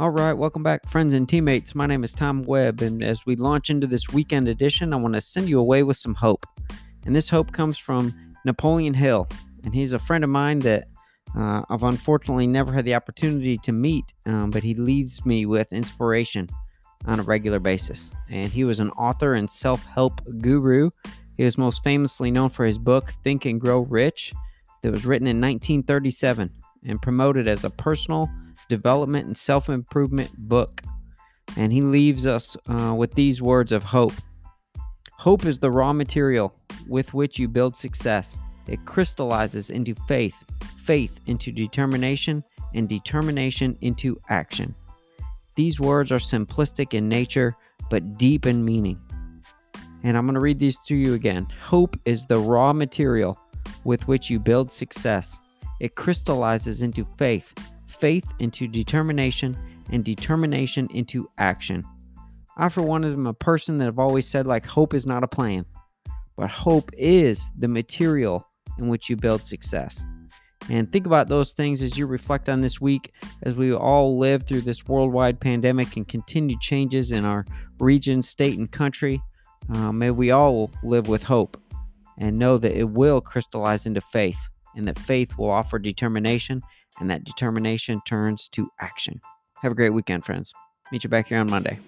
All right, welcome back, friends and teammates. My name is Tom Webb, and as we launch into this weekend edition, I want to send you away with some hope. And this hope comes from Napoleon Hill, and he's a friend of mine that uh, I've unfortunately never had the opportunity to meet, um, but he leaves me with inspiration on a regular basis. And he was an author and self help guru. He was most famously known for his book, Think and Grow Rich, that was written in 1937 and promoted as a personal development and self improvement book. And he leaves us uh, with these words of hope Hope is the raw material with which you build success, it crystallizes into faith, faith into determination, and determination into action. These words are simplistic in nature, but deep in meaning. And I'm going to read these to you again. Hope is the raw material with which you build success. It crystallizes into faith, faith into determination, and determination into action. I, for one, am a person that have always said, like, hope is not a plan, but hope is the material in which you build success. And think about those things as you reflect on this week, as we all live through this worldwide pandemic and continued changes in our region, state, and country. Uh, may we all live with hope and know that it will crystallize into faith, and that faith will offer determination, and that determination turns to action. Have a great weekend, friends. Meet you back here on Monday.